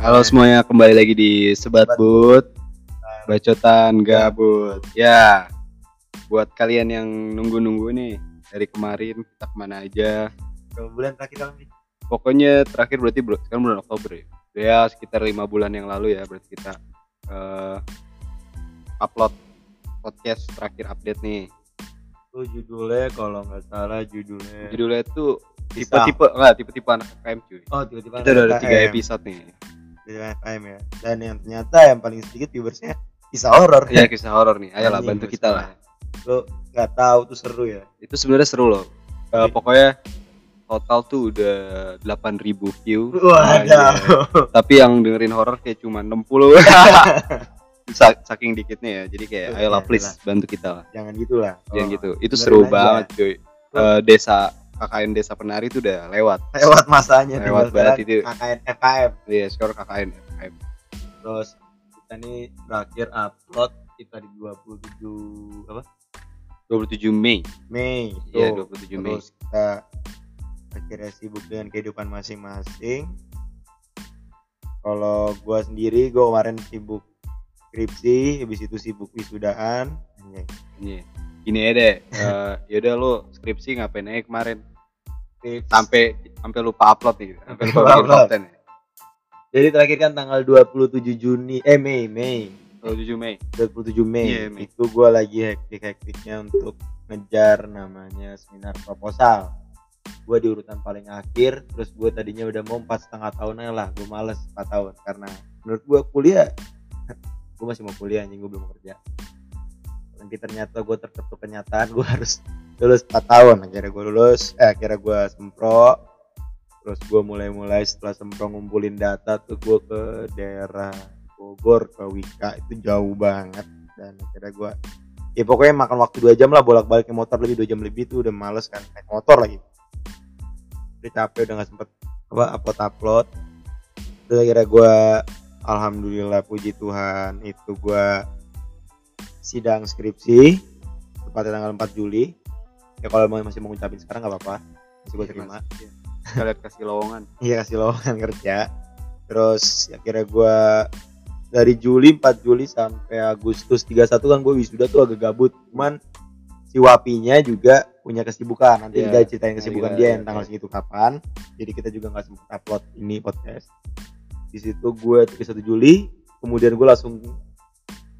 Halo semuanya, kembali lagi di Sebat But. Bacotan Gabut. Ya, buat kalian yang nunggu-nunggu nih Dari kemarin kita ke mana aja? Berapa bulan terakhir kamu nih? Pokoknya terakhir berarti sekarang bulan Oktober ya? Ya sekitar lima bulan yang lalu ya berarti kita eh, Upload podcast terakhir update nih. Itu judulnya kalau nggak salah judulnya Judulnya tuh Kisah. tipe-tipe, enggak tipe-tipe anak KM cuy. Oh tiba-tiba Kita udah ada tiga episode nih Tiba-tiba KM ya. Dan yang ternyata yang paling sedikit viewersnya kisah horor. Ya kisah horor nih, ayolah bantu kita lah. Lo nggak tahu tuh seru ya? Itu sebenarnya seru loh. Eh, pokoknya total tuh udah 8000 view. Anjay. Waduh tapi yang dengerin horor kayak cuma 60 Sa- saking dikitnya ya. Jadi kayak Tuh, ayolah please bantu kita lah. Jangan gitu lah. Jangan Oh, gitu. Itu seru aja. banget cuy. Eh, desa KKN desa penari itu udah lewat Lewat masanya Lewat banget itu. KKN FKM iya sekarang KKN FKM Terus kita nih terakhir upload kita di 27 apa 27 Mei Mei iya tuh. 27 Mei terus kita akhirnya sibuk dengan kehidupan masing-masing kalau gua sendiri gua kemarin sibuk skripsi habis itu sibuk wisudaan Anjay. Iya. gini aja deh Eh, yaudah lu skripsi ngapain aja kemarin. Sampai sampai lupa upload nih. Sampai lupa upload. konten ya. Jadi terakhir kan tanggal 27 Juni eh Mei Mei. 27 Mei. 27 Mei. Iya, Mei. itu gua lagi hektik-hektiknya untuk ngejar namanya seminar proposal. Gue di urutan paling akhir terus gue tadinya udah mau empat setengah tahun aja lah gue males 4 tahun. Karena menurut gue kuliah gue masih mau kuliah anjing gue belum kerja. Tapi ternyata gue terketuk kenyataan gue harus lulus 4 tahun akhirnya gue lulus eh akhirnya gue sempro. Terus gue mulai-mulai setelah sempro ngumpulin data tuh gue ke daerah Bogor ke Wika itu jauh banget. Dan akhirnya gue ya pokoknya makan waktu dua jam lah bolak balik ke motor lebih dua jam lebih tuh udah males kan naik motor lagi. Udah capek udah nggak sempet apa upload upload terus akhirnya gue alhamdulillah puji Tuhan itu gue sidang skripsi tepatnya tanggal 4 Juli ya kalau mau masih mau ngucapin sekarang nggak apa-apa. Masih gue terima. Kita lihat kasih lowongan. Iya kasih lowongan kerja. Terus akhirnya gue dari Juli 4 Juli sampai Agustus 31 kan gue wisuda tuh agak gabut. Cuman si Wapinya juga punya kesibukan. Nanti Iya. kita ceritain kesibukan Iya, dia iya, yang tanggal iya. segitu kapan. Jadi kita juga nggak sempat upload ini podcast. Di situ gue 31 Juli kemudian gue langsung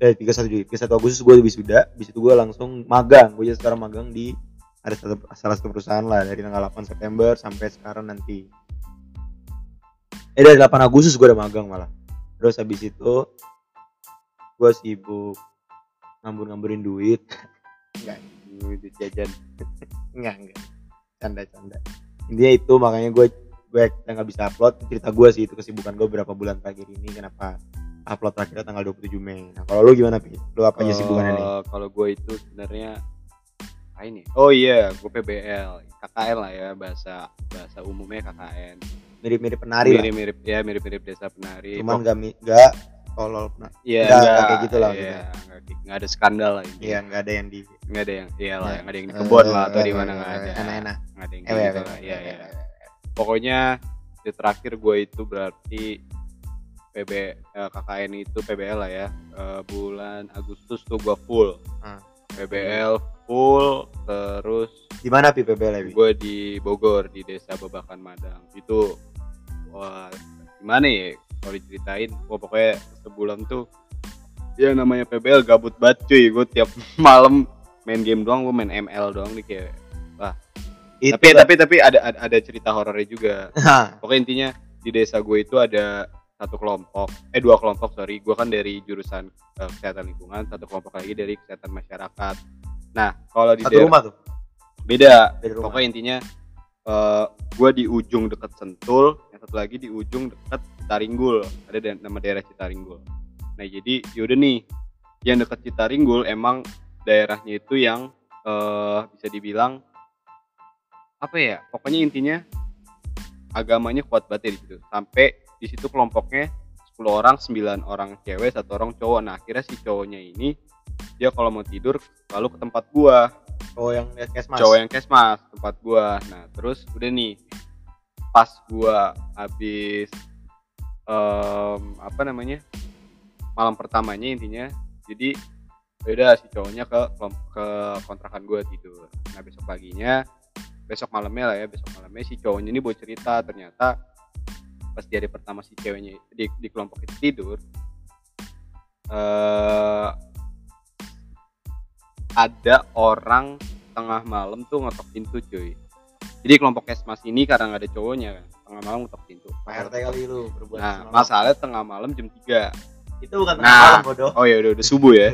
eh 31 Juli 31 Agustus gue wisuda. Di situ gue langsung magang. Gue sekarang magang di ada satu, salah satu perusahaan lah dari tanggal 8 September sampai sekarang nanti. Eh dari 8 Agustus gue udah magang malah. Terus habis itu gue sibuk ngambur-ngamburin duit. Enggak duit jajan. Enggak enggak. Canda canda intinya itu makanya gue gue nggak bisa upload. Cerita gue sih itu kesibukan gue berapa bulan terakhir ini kenapa upload terakhirnya tanggal 27 Mei. Nah kalau lu gimana pi? Lu apa aja sibukannya nih? Eh, kalau gue itu sebenarnya apa ini oh iya gue PBL KKN lah ya bahasa bahasa umumnya KKN mirip-mirip penari lah mirip-mirip ya mirip-mirip desa penari cuman gak gak tolol nah, Iya, Nggak, nggak kayak gitu lah, Iya, nggak nggak ada skandal lah iya nggak ada yang di Nggak ada yang, iya lah, Ya. nggak ada yang di kebun lah atau di Eh, mana nggak ada. enak-enak Nggak ada yang Eh, gitu eh, lah. eh, Iya, eh, iya. eh, Pokoknya di terakhir gue itu berarti PB eh, KKN itu PBL lah ya. Eh, bulan Agustus tuh gue full. Hmm. PBL full terus di mana pi PBL gue di Bogor di desa Babakan Madang. Itu wah gimana ya? Kalau diceritain wah pokoknya sebulan tuh ya namanya PBL gabut banget cuy. Gue tiap malam main game doang gue main ML doang nih kayak Itu tapi tapi tapi ada ada, ada cerita horornya juga. Pokoknya intinya di desa gue itu ada satu kelompok eh dua kelompok sorry. Gue kan dari jurusan eh, kesehatan lingkungan satu kelompok lagi dari kesehatan masyarakat. Nah kalau di satu daerah- rumah tuh? Beda. Dari rumah. Pokoknya intinya eh gue di ujung deket Sentul yang satu lagi di ujung deket Citaringgul. Ada da- nama daerah Citaringgul. Nah jadi yaudah nih. Yang deket Citaringgul emang daerahnya itu yang eh bisa dibilang apa ya pokoknya intinya agamanya kuat banget ya di situ. Sampai di situ kelompoknya 10 orang 9 orang cewek satu orang cowok. Nah akhirnya si cowoknya ini dia kalau mau tidur lalu ke tempat gua. Cowok yang kesmas cowok yang kesmas tempat gua. Nah terus udah nih pas gua habis em, apa namanya malam pertamanya intinya jadi beda si cowoknya ke ke kontrakan gue tidur. Nah besok paginya besok malamnya lah ya besok malamnya si cowoknya ini mau cerita. Ternyata pas di hari pertama si ceweknya di, di kelompok itu tidur eh ada orang tengah malam tuh ngetok pintu cuy. Jadi kelompok kesmas ini karena nggak ada cowoknya kan tengah malam ngetok pintu. Pak RT kali lu berbuat nah masalahnya tengah malam jam 3 itu bukan tengah Nah. malam bodoh. oh ya udah udah subuh ya.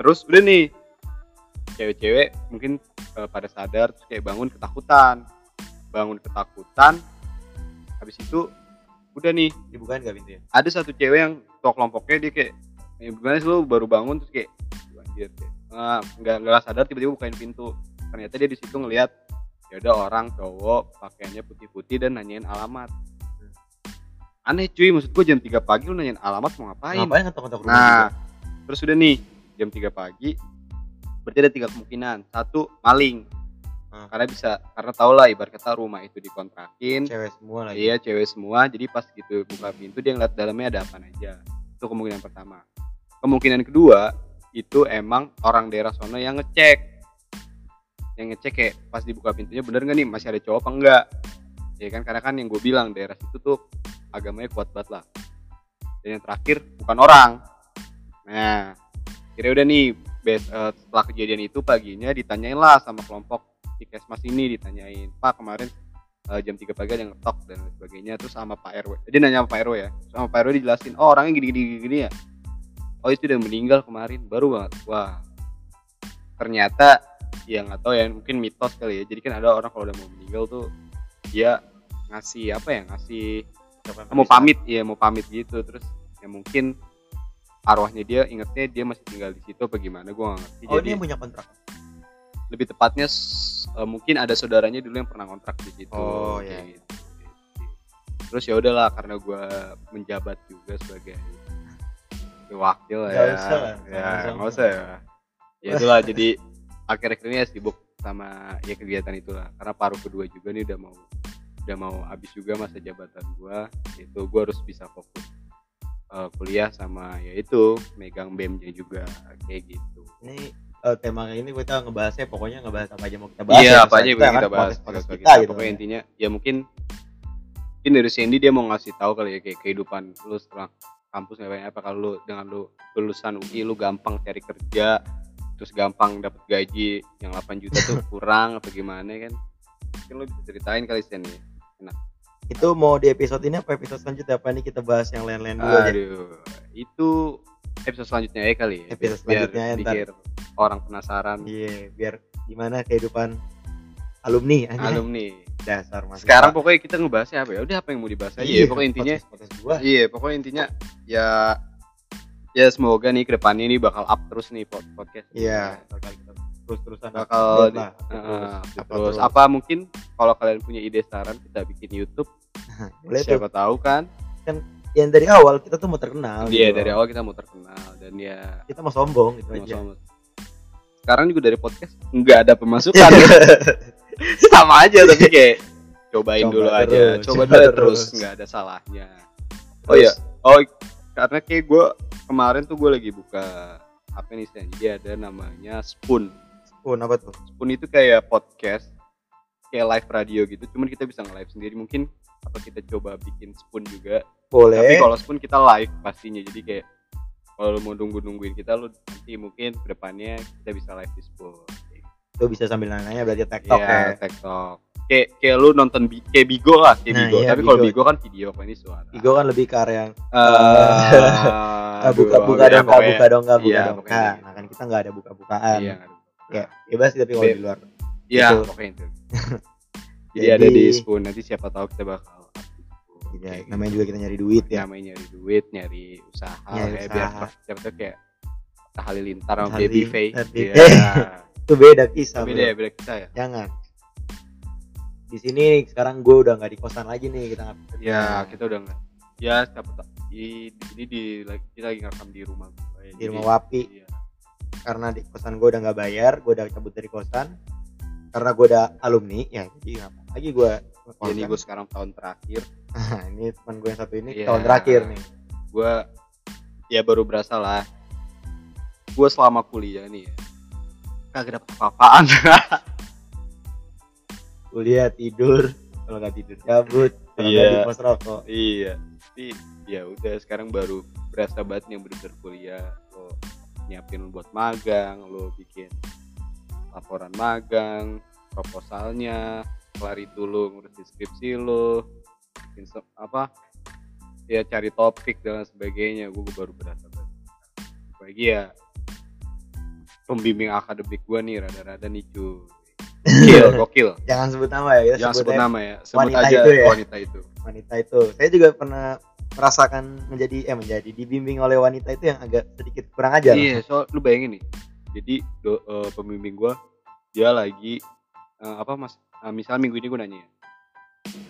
Terus udah nih cewek-cewek mungkin eh, pada sadar terus kayak bangun ketakutan. Bangun ketakutan habis itu udah nih. Dibukain gak pintunya? Ada satu cewek yang ketua kelompoknya dia kayak ya gimana sih lu baru bangun? Terus kayak anjir. Kayak "Ah, nggak nggak sadar tiba-tiba bukain pintu. Ternyata dia di situ ngelihat ya udah orang cowok pakaiannya putih-putih dan nanyain alamat. Aneh cuy maksud gua jam 3 pagi lu nanyain alamat mau ngapain? Ngapain ngetok-ngetok rumah Nah, terus udah nih jam 3 pagi. Berarti ada tiga kemungkinan. Satu, maling. Hmm. Karena bisa karena tau lah ibarat kata rumah itu dikontrakin. cewek semua lagi Iya, cewek semua. Jadi pas gitu buka pintu dia ngeliat dalamnya ada apa aja. Itu kemungkinan pertama. Kemungkinan kedua, itu emang orang daerah sono yang ngecek. Yang ngecek kayak pas dibuka pintunya bener nggak nih masih ada cowok apa enggak? Ya kan karena kan yang gue bilang daerah situ tuh agamanya kuat banget lah. Dan yang terakhir bukan orang. Nah, kira udah nih bes, eh, setelah kejadian itu paginya ditanyain lah sama kelompok si Kesmas ini ditanyain, Pak kemarin eh, jam 3 pagi ada yang ngetok dan lain sebagainya terus sama Pak RW dia nanya sama Pak RW ya. Sama Pak RW dijelasin oh orangnya gini gini gini, gini ya. Oh itu udah meninggal kemarin baru banget. Wah. Ternyata ya nggak tahu ya mungkin mitos kali ya. Jadi kan ada orang kalau udah mau meninggal tuh dia ngasih apa ya ngasih mau pamit ya mau pamit gitu. Terus ya mungkin arwahnya dia ingetnya dia masih tinggal di situ apa gimana gue nggak ngerti. Oh jadi dia punya kontrak lebih tepatnya eh, mungkin ada saudaranya dulu yang pernah kontrak di situ Oh, iya. gitu. terus ya udahlah karena gue menjabat juga sebagai wakil Nggak ya. usah ya nggak usah. ya. Ya itulah jadi akhir-akhir ini ya sibuk sama ya kegiatan itulah. Karena paruh kedua juga nih udah mau udah mau habis juga masa jabatan gue itu gue harus bisa fokus eh, kuliah sama ya itu megang BEM-nya juga kayak gitu. Ini eh, tema ini kita ngebahasnya pokoknya ngebahas apa aja mau kita bahas Iya, ya, apa aja kita kan, bahas. podcast- podcast podcast kita kita, gitu Pokoknya kan. intinya ya mungkin mungkin dari Sandy dia mau ngasih tahu kali ya kayak kehidupan lu setelah kampus ngapain apa kalau lu dengan lu lulusan UI lu gampang cari kerja terus gampang dapat gaji yang 8 juta tuh kurang apa gimana kan mungkin lu bisa ceritain kali Sen ya itu mau di episode ini apa episode selanjutnya apa ini kita bahas yang lain-lain dulu aja aduh itu episode selanjutnya ya kali ya Episode biar selanjutnya ya, ntar. Orang penasaran. Iya biar gimana kehidupan alumni anjay. alumni. Dasar mas sekarang pokoknya kita ngebahasnya apa ya? Udah apa yang mau dibahas aja? Ya pokoknya intinya Iya, pokoknya intinya ya ya semoga nih ke depannya ini bakal up terus nih pod- podcast. iya. kita terus-terusan Bakal di- lah Heeh, terus, terus, terus. apa mungkin kalau kalian punya ide saran kita bikin YouTube, boleh tuh. Siapa tahu kan? yang dari awal kita tuh mau terkenal Iya gitu. dari awal kita mau terkenal dan ya kita mau sombong gitu mau aja. sama- sekarang juga dari podcast nggak ada pemasukan. Sama aja tapi kayak cobain Coba dulu aja. terus, coba coba dulu terus. terus. nggak ada salahnya. Oh iya. Oh karena kayak gue kemarin tuh gue lagi buka apa nih Sen? jadi ada namanya Spoon. Oh apa tuh? Spoon itu kayak podcast kayak live radio gitu. Cuman kita bisa nge-live sendiri. Mungkin apa kita coba bikin Spoon juga. Boleh. Tapi kalau Spoon kita live pastinya. Jadi kayak kalau lu mau nunggu nungguin kita lu nanti mungkin ke depannya kita bisa live di Spoon itu bisa sambil nanya berarti tiktok Iya, ya TikTok. Kayak kayak lu nonton bi kayak Bigo lah, kayak Nah, Bigo. iya, Tapi kalau Bigo. Bigo kan video, kalau ini suara. Igo kan lebih ke area yang Eh, ah, buka buka ya, dong pokoknya- buka dong buka iya, dong pokoknya nah kan kita nggak ada buka bukaan Iya, ya bebas tapi kalau di luar Iya, Gitu. pokoknya itu. Jadi ada di Jadi- Spoon nanti siapa tahu kita bakal di. Iya, Kayak namanya gitu. juga kita nyari duit ya Namanya nyari duit, nyari usaha, Nyari kayak biar usaha. siapa tahu kayak Halilintar sama Halilintar, Baby. Baby- Iya. itu beda kisah Beda ya, beda kita ya. jangan di sini sekarang gue udah nggak di kosan lagi nih kita nggak Ya, kita udah enggak. Ya, siapa di di sini di lagi kita lagi ngerekam di rumah gue. di Jadi- rumah wapi Iya. karena di kosan gue udah nggak bayar gue udah cabut dari kosan karena gue udah alumni ya jadi ngapain lagi gue ya ini gue sekarang tahun terakhir. Nah, ini teman gue yang satu ini Iya. tahun terakhir nih. Gue ya baru berasa lah. Gue selama kuliah nih ya kagak dapet apa-apaan. Kuliah tidur. Kalau nggak tidur cabut kalau Iya. nggak rokok. Iya. Tapi ya udah sekarang baru berasa banget yang bener-bener kuliah. Lo nyiapin buat magang lo bikin laporan magang proposalnya kelar itu lo ngurus deskripsi lo bikin se- apa ya cari topik dan sebagainya. Gue baru berasa banget. Apalagi ya pembimbing akademik gue nih rada-rada nih cuy gokil gokil. Jangan sebut nama ya kita jangan sebut nama ya sebut wanita aja itu ya. wanita itu. Wanita itu. Saya juga pernah merasakan menjadi eh menjadi dibimbing oleh wanita itu yang agak sedikit kurang ajar. Iya, so lu bayangin nih. Jadi do, eh, pembimbing gua dia lagi eh, apa Mas? Eh, misal minggu ini gua nanya ya.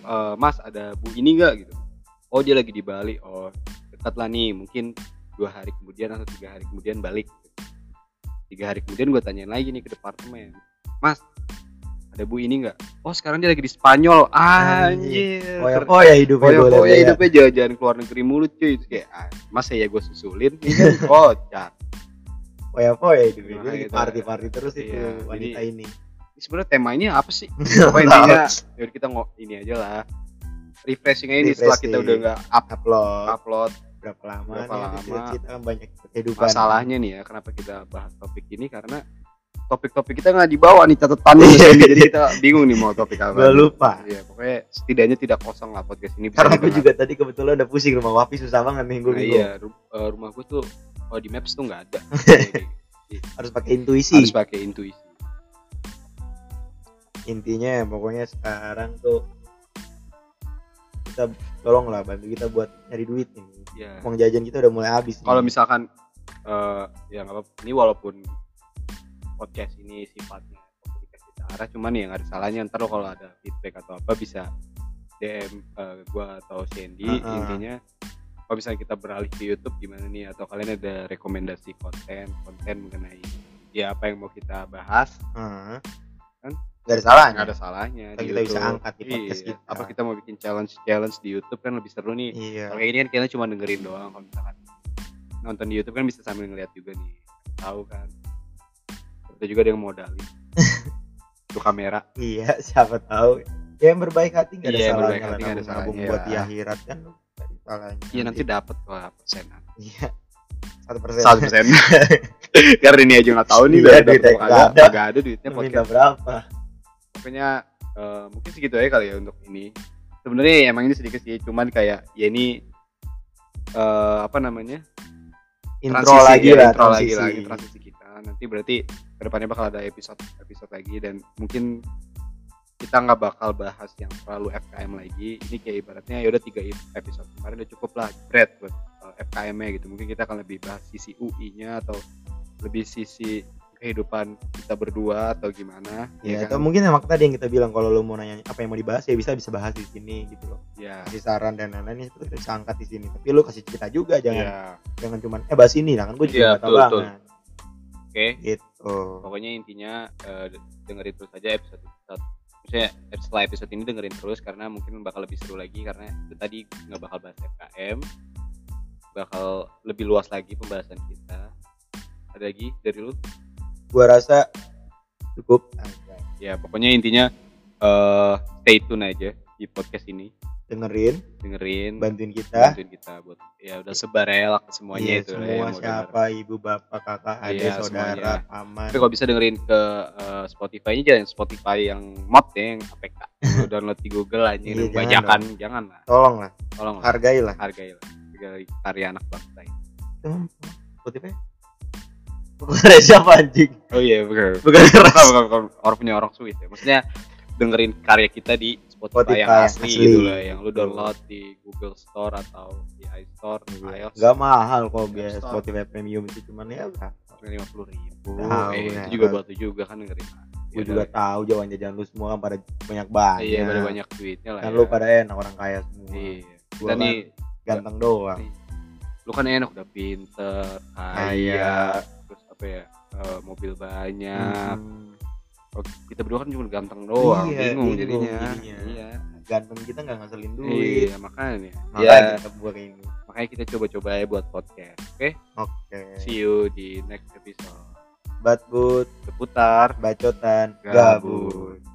"Eh, mas ada bu ini enggak gitu. Oh dia lagi di Bali. Oh dekat lah nih. Mungkin dua hari kemudian atau tiga hari kemudian balik. Tiga hari kemudian gua tanyain lagi nih ke departemen. Mas ada bu ini enggak? Oh sekarang dia lagi di Spanyol. Anjir. oh ya oh ya hidupnya Pokoknya, boleh pokoknya hidupnya jalan-jalan ke luar negeri mulu cuy Terus kayak ah, masa ya gue susulin kan kocak oh ya oh ya hidupnya Nah, gitu. party party terus itu Iya, wanita jadi- ini sebenarnya temanya apa sih? Pokoknya intinya? Yaudah kita ngok ini aja lah. Refreshing aja ini setelah kita udah nggak up upload. upload. Berapa lama Berapa nih lama. kita, kita banyak kehidupan. Masalahnya nih ya kenapa kita bahas topik ini? Karena topik-topik kita nggak dibawa nih catatannya jadi kita bingung nih mau topik apa. Gue lupa. Iya, pokoknya setidaknya tidak kosong lah podcast ini karena didengar. juga tadi kebetulan udah pusing rumah wapi susah banget nih gue Nah, iya ru- eh, rumah gue tuh oh di maps tuh nggak ada. Harus pakai intuisi. Harus pakai intuisi intinya pokoknya sekarang tuh kita tolong lah bantu kita buat nyari duit nih. Ya uang jajan kita udah mulai habis kalau misalkan eh ya nggak apa ini walaupun podcast ini sifatnya komunikasi arah cuman ya nggak ada salahnya. Ntar lo kalau ada feedback atau apa bisa DM eh, gua atau Sandy Uh-uh. intinya kalau misalnya kita beralih ke YouTube gimana nih? Atau kalian ada rekomendasi konten konten mengenai ya apa yang mau kita bahas? Heeh. Kan? Nggak ada salahnya. Nggak ada salahnya Kan kita bisa YouTube. angkat di podcast Iya. kita. apa kita mau bikin challenge challenge di YouTube kan lebih seru nih. Iya. Kalau kayak ini kan kita cuma dengerin doang kalau misalkan nonton di YouTube kan bisa sambil ngeliat juga nih. Tahu kan? Kita juga ada yang modalin. Itu kamera. Iya siapa tahu. Ya yang berbaik hati nggak ada Iya, yang salahnya berbaik lah hati nggak ada salahnya, buat di akhirat kan salahnya iya nanti dapat kok persenan. Iya. Satu persen. Satu persen. Karena ini aja nggak tahu nih Iya, duitnya nggak ada. nggak ada duitnya minta berapa pokoknya eh, mungkin segitu aja kali ya untuk ini. Sebenarnya emang ini sedikit sih cuman kayak ya ini eh, apa namanya? Intro transisi, lagi ya, lah intro lagi transisi. lagi transisi kita. Nanti berarti ke depannya bakal ada episode episode lagi dan mungkin kita nggak bakal bahas yang terlalu FKM lagi. Ini kayak ibaratnya ya udah tiga episode kemarin udah cukup lah bread buat FKM nya gitu. Mungkin kita akan lebih bahas sisi UI nya atau lebih sisi kehidupan kita berdua atau gimana Ya, ya atau kan mungkin emang tadi yang kita bilang kalau lu mau nanya apa yang mau dibahas ya bisa bisa bahas di sini gitu loh. ya Kasih saran dan lain-lain itu kita bisa angkat di sini. Tapi lu kasih cerita juga jangan ya jangan cuman eh bahas ini lah kan gue juga Iya, nggak tahu banget. oke Gitu. pokoknya intinya eh, dengerin terus aja episode episode maksudnya setelah episode ini dengerin terus karena mungkin bakal lebih seru lagi karena itu tadi nggak bakal bahas FKM bakal lebih luas lagi pembahasan kita ada lagi dari lu Gua rasa cukup. ya pokoknya intinya eh stay tune aja di podcast ini Dengerin, dengerin bantuin kita. bantuin kita buat ya udah sebar ya lah ke semuanya Iya, itu lah semua yang mau denger. siapa ibu bapak kakak adik Iya, saudara semuanya. paman Tapi kalau bisa dengerin ke eh, Spotify nya jangan Spotify yang mod ya, yang APK. Lu download di Google aja, Iya, yang jangan bajakan, jangan lah. tolong lah Tolong lah, hargailah hargai karya anak bangsa ini. Spotify bukan siapa anjing Oh iya, bukan Bukan, bukan, bukan. Orang punya orang Swiss ya. Maksudnya dengerin karya kita di Spotify, yang Spotify asli, asli. gitu lah, yang lu download di Google Store atau di iStore, iOS. Gak mahal kok Store. Spotify Premium itu cuman ya berapa? lima puluh ribu. Tahu, eh, ya. itu juga buat lu juga kan dengerin. Gue juga tahu jawaban jajan lu semua kan pada banyak banget. Iya, pada banyak duitnya lah. Kan ya. lu pada enak orang kaya semua. Iya. Gua kan nih ganteng doang. lu kan enak udah pinter kaya terus apa ya eh, mobil banyak. Hmm. Kalau kita berdua kan cuma ganteng doang Iya, bingung, bingung jadinya. jadinya. iya. Ganteng kita nggak ngaselin duit. Iya makanya. Makanya ya kita buat ini. Makanya kita coba-coba ya buat podcast oke? Oke. See you di next episode. Batbut seputar. Bacotan. Gabut. gabut